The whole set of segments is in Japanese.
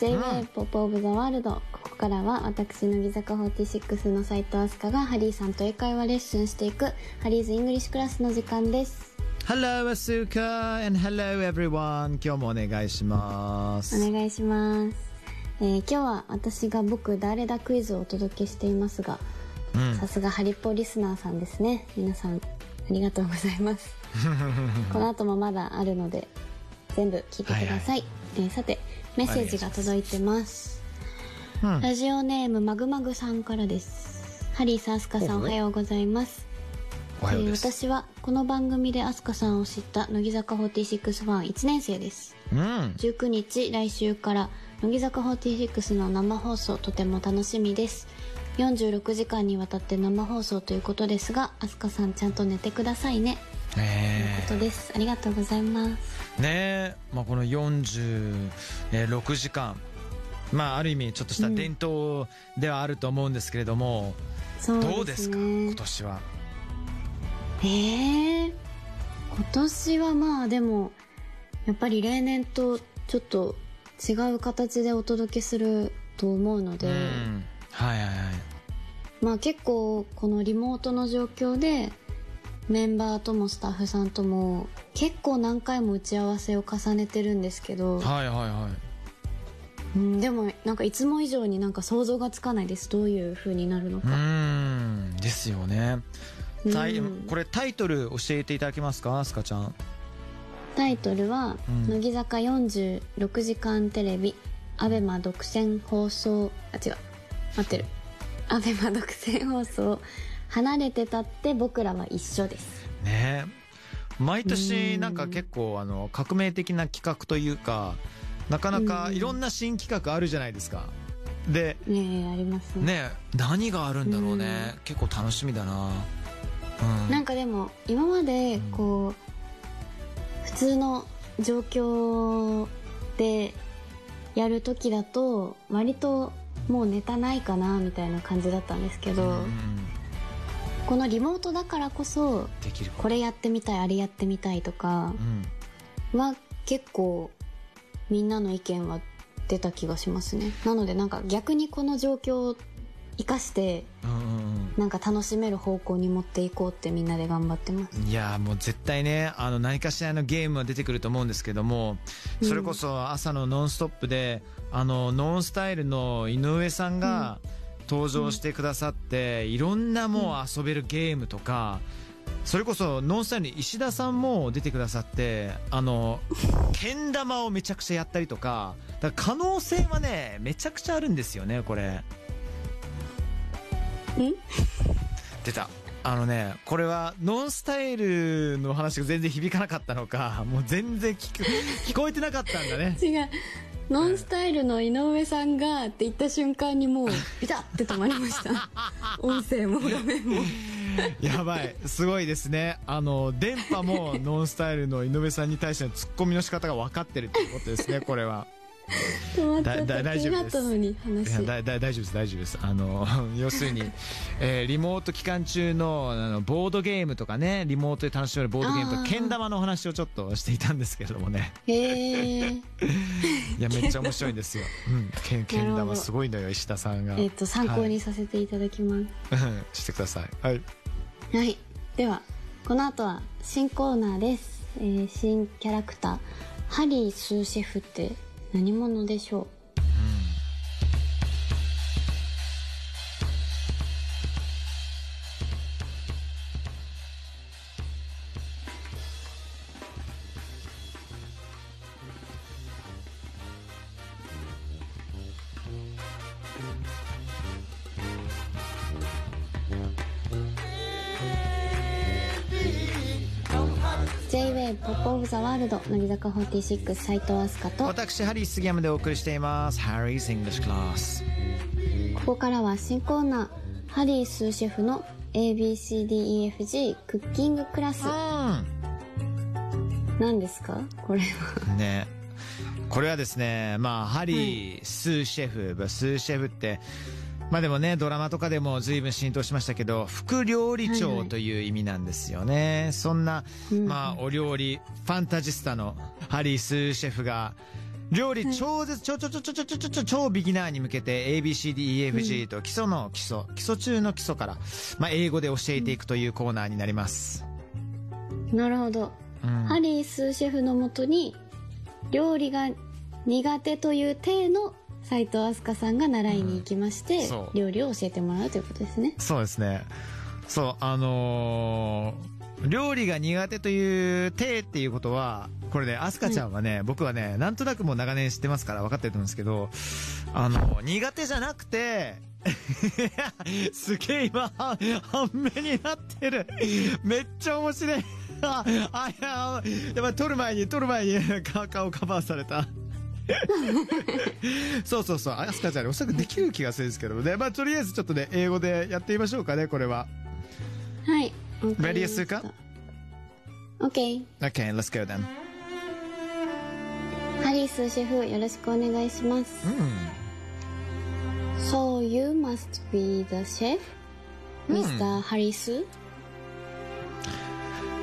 J. W. Pop of O. W. L. D. ここからは私乃木坂46の斉藤飛鳥がハリーさんと英会話レッスンしていくハリーズイングリッシュクラスの時間です Hello Asuka and hello everyone 今日もお願いしますお願いします、えー、今日は私が僕誰だクイズをお届けしていますがさすがハリポリスナーさんですね。皆さんありがとうございます。この後もまだあるので全部聞いてください、えーさてメッセージが届いてます。うん。ラジオネームマグマグさんからです。ハリーさんアスカさんおはようございます。えー私はこの番組でアスカさんを知った乃木坂46ファン1年生です。うん。19日来週から乃木坂46の生放送とても楽しみです46時間にわたって生放送ということですがアスカさんちゃんと寝てくださいねというねことですありがとうございますえ。ねえ。まあ、この46時間。まあ、ある意味、ちょっとした伝統ではあると思うんですけれども、そうどうですか？ね今年は。ええ今年はまあでもやっぱり例年とちょっと違う形でお届けすると思うので、うん。はいはいはい。まあ結構このリモートの状況でメンバーともスタッフさんとも結構何回も打ち合わせを重ねてるんですけど、はいはいはい。うん、でもなんかいつも以上になんか想像がつかないですどういう風になるのうか、ーん。ですよね。タイうんこれタイトル教えていただけますかアスカちゃん。タイトルは「うん乃木坂46時間テレビアベマ独占放送」あ違う待ってるアベマ独占放送「離れてたって僕らは一緒」です。ねえ。毎年なんか結構あの革命的な企画というかなかなかいろんな新企画あるじゃないですか。でねえありますね。ねえ何があるんだろうね。結構楽しみだな。うん。なんかでも今までこう普通の状況でやる時だと割ともうネタないかなみたいな感じだったんですけど、うん。このリモートだからこそこれやってみたいあれやってみたいとかうん。は結構みんなの意見は出た気がしますね。なのでなんか逆にこの状況を生かしてなんか楽しめる方向に持っていこうってみんなで頑張ってます。うんいやーもう絶対ねあの何かしらのゲームは出てくると思うんですけどもそれこそ朝の「ノンストップであのノンスタイルの井上さんが登場してくださって、いろんなもう遊べるゲームとか、それこそノンスタイルに石田さんも出てくださってあのけん玉をめちゃくちゃやったりとかだから可能性はねめちゃくちゃあるんですよねこれ。出た。あのねこれはノンスタイルの話が全然響かなかったのかもう全然聞く 聞こえてなかったんだね。違う。ノンスタイルの井上さんがって言った瞬間にもうビタッて止まりました。音声も画面も。やばい。すごいですね。あの電波もノンスタイルの井上さんに対してのツッコミの仕方が分かってるっていうことですねこれは止まっちゃった。気にな大丈夫ですったのに話。大丈夫です大丈夫です。あの 要するに、えーリモート期間中のあのボードゲームとかねリモートで楽しめるボードゲームとかけん玉のお話をちょっとしていたんですけれどもね。へえ いやめっちゃ面白いんですよ、うん、けんけん玉すごいのよ石田さんが。えっと参考にさせていただきます。うん してください。はい。はい、ではこの後は新コーナーです、えー新キャラクターハリースーシェフって何者でしょう？J-WAVE POP OF THE WORLD 乃木坂46斉藤飛鳥と私ハリー杉山でお送りしています。Harry's English Class ここからは新コーナーハリースーシェフの ABCDEFG クッキングクラス。う何ですか？これは。んね。これはですねまあハリー、スーシェフスーシェフってまあでもね、ドラマとかでも随分浸透しましたけど、副料理はいはい長という意味なんですよね。そんな、うん。まあお料理、ファンタジスタのハリースシェフが、料理超絶、超超超超超超超超ビギナーに向けて ABCDEFG と基礎の基礎、基礎中の基礎から、まあ英語で教えていくというコーナーになります。なるほど、うん。ハリースシェフのもとに料理が苦手という体の斉藤飛鳥さんが習いに行きまして、うん料理を教えてもらうということですねそうですね。そう、あのー料理が苦手という手っていうことは、これね、アスカちゃんはね、僕はね、なんとなくもう長年知ってますから分かってると思うんですけど、あの、苦手じゃなくて、すげえ今、は半目になってる。めっちゃ面白い。あ、あ、いや、やっぱ撮る前に、撮る前に顔顔カバーされた。そうそうそう、アスカちゃんにおそらくできる気がするんですけどもね。まあ、とりあえずちょっとね、英語でやってみましょうかね、これは。はい Ready するか OK Okay, let's go then. ハリースシェフよろしくお願いします、So you must be the chef? Mr. ハリス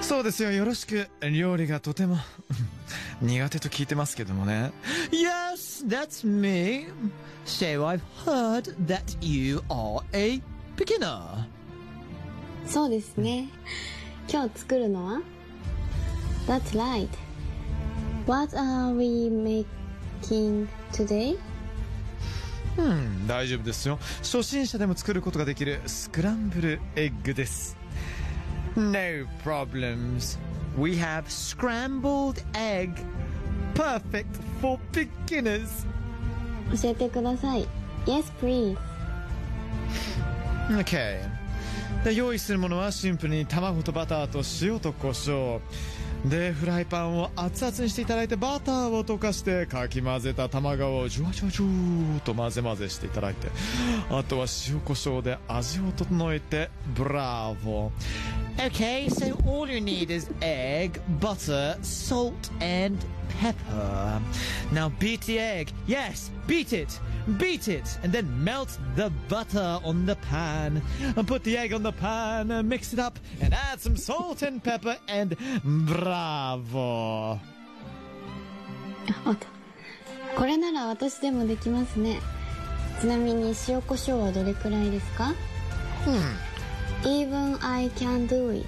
そうですよ、よろしく。料理がとても苦手と聞いてますけどもね。Yes, that's me. So I've heard that you are a beginner. そうですね今日作るのは That's right What are we making today? うん、大丈夫ですよ。初心者でも作ることができるスクランブルエッグです。No problems. We have scrambled egg. Perfect for beginners. 教えてください Yes please Okay. で用意するものはシンプルに卵とバターと塩と胡椒でフライパンを熱々にしていただいてバターを溶かしてかき混ぜた卵をジュワジュワジューと混ぜ混ぜしていただいてあとは塩コショウで味を整えてブラボー Okay, so all you need is egg, butter, salt, and pepper. Now beat the egg. Yes, beat it. Beat it. And then melt the butter on the pan. And put the egg on the pan, and mix it up, and add some salt and pepper, and bravo. あ待ってこれなら私でもできますねちなみに塩コショウはどれくらいですか Even I can do it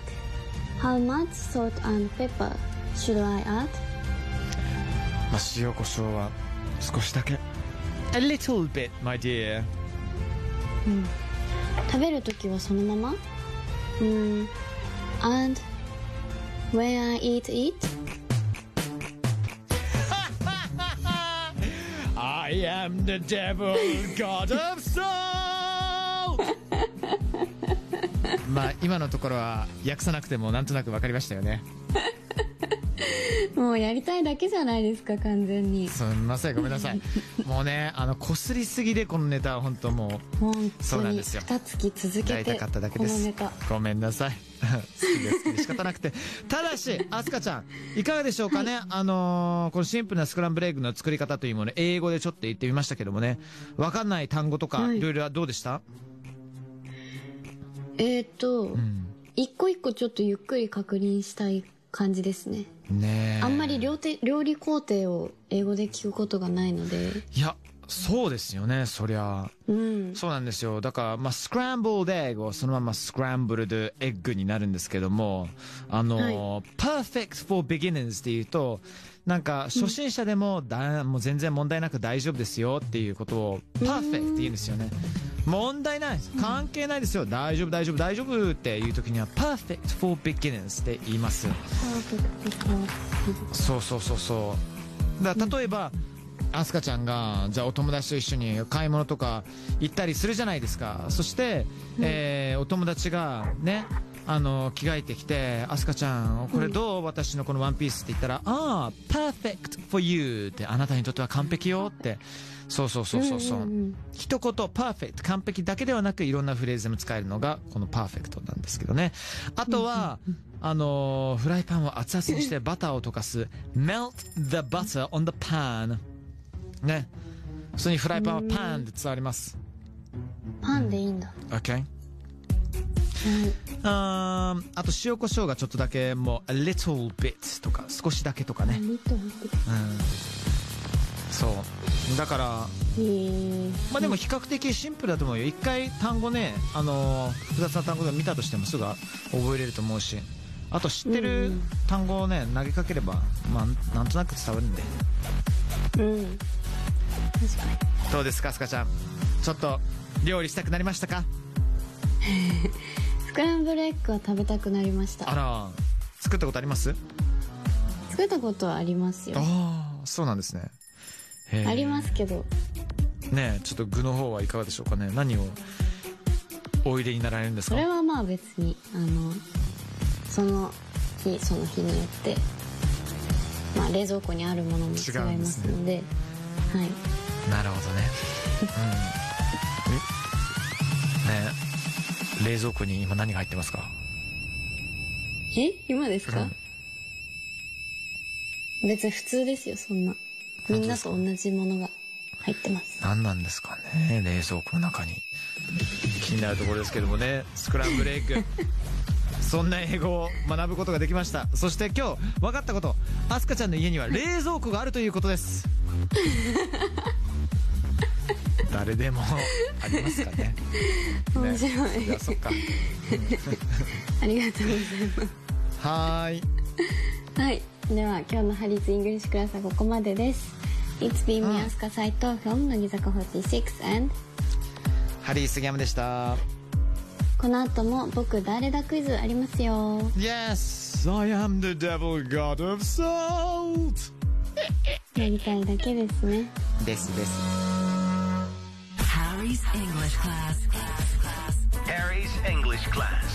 How much salt and pepper should I add? まあ、塩コショウは少しだけ。A little bit, my dear. 食べるときはそのままうん And when I eat it? I am the devil, god of salt! まあ今のところは訳さなくてもなんとなく分かりましたよね。もうやりたいだけじゃないですか完全に。すみませんごめんなさい。もうねあのこすりすぎでこのネタは本当もう本当にそうなんですよ。2月続けてやりたかっただけです。このネタ。ごめんなさい。好きで好きで仕方なくて。ただしアスカちゃんいかがでしょうかね、あのーこのシンプルなスクランブルエッグの作り方というもの英語でちょっと言ってみましたけどもね。分かんない単語とか、はい。いろいろどうでした？えっ、ー、と、うん。一個一個ちょっとゆっくり確認したい感じですね。ねえ。あんまり料亭料理工程を英語で聞くことがないので。いやそうですよねそりゃ。うん。そうなんですよ。だからまあスクランブルドエッグをそのままスクランブルドエッグになるんですけどもあの、perfect for beginners っていうとなんか初心者でもだ、もう全然問題なく大丈夫ですよっていうことを perfect って言うんですよね。問題ない関係ないですよ。大丈夫大丈夫大丈夫っていう時には perfect for beginners って言います。そうそうそうそう。だ例えば、アスカちゃんがじゃあお友達と一緒に買い物とか行ったりするじゃないですか。そして、えーお友達がねあの着替えてきて「アスカちゃんこれどう、私のこのワンピース」って言ったら「ああ perfect for you」ってあなたにとっては完璧よって。そうそうそうそうそう,、うんうんうん一言 perfect 完璧だけではなくいろんなフレーズでも使えるのがこの perfect なんですけどね。あとは、あのフライパンを熱々にしてバターを溶かす melt the butter on the pan ね。普通にフライパンはパンで伝わります。パンでいいんだ、OK はいあと塩コショウがちょっとだけもう a little bit とか少しだけとかね。うん。そう。だからへーまあでも比較的シンプルだと思うよ。一回単語ねあのー複雑な単語で見たとしてもすぐ覚えれると思うし。あと知ってうんるうん。単語をね投げかければまあなんとなく伝わるんで。うんどうですかスカちゃん。ちょっと料理したくなりましたか？スクランブルエッグは食べたくなりました。あら作ったことあります？作ったことはありますよ。ああそうなんですね。ありますけど。ねえちょっと具の方はいかがでしょうかね。何をお入れになられるんですか？それはまあ別にあのその日その日によって、まあ、冷蔵庫にあるものも違いますのではい。なるほどね。うん。えねえ冷蔵庫に今何が入ってますか？え？今ですか、うん。別に普通ですよそんな。みんなと同じものが入ってます。何なんですかね冷蔵庫の中に。気になるところですけどもねスクランブルエッグ。そんな英語を学ぶことができました。そして今日分かったこと。アスカちゃんの家には冷蔵庫があるということです誰でもありますかね。面白い、ね。そっか。ありがとうございまはーい。すはい。では今日のハリーズイングリッシュクラスはここまでです。It's been スカ斎藤 from 乃木坂46 and ハリー杉山でした。この後も僕誰だクイズありますよ。Yes I am the devil god of salt やりたいだけですねですです Harry's English class. Harry's English class.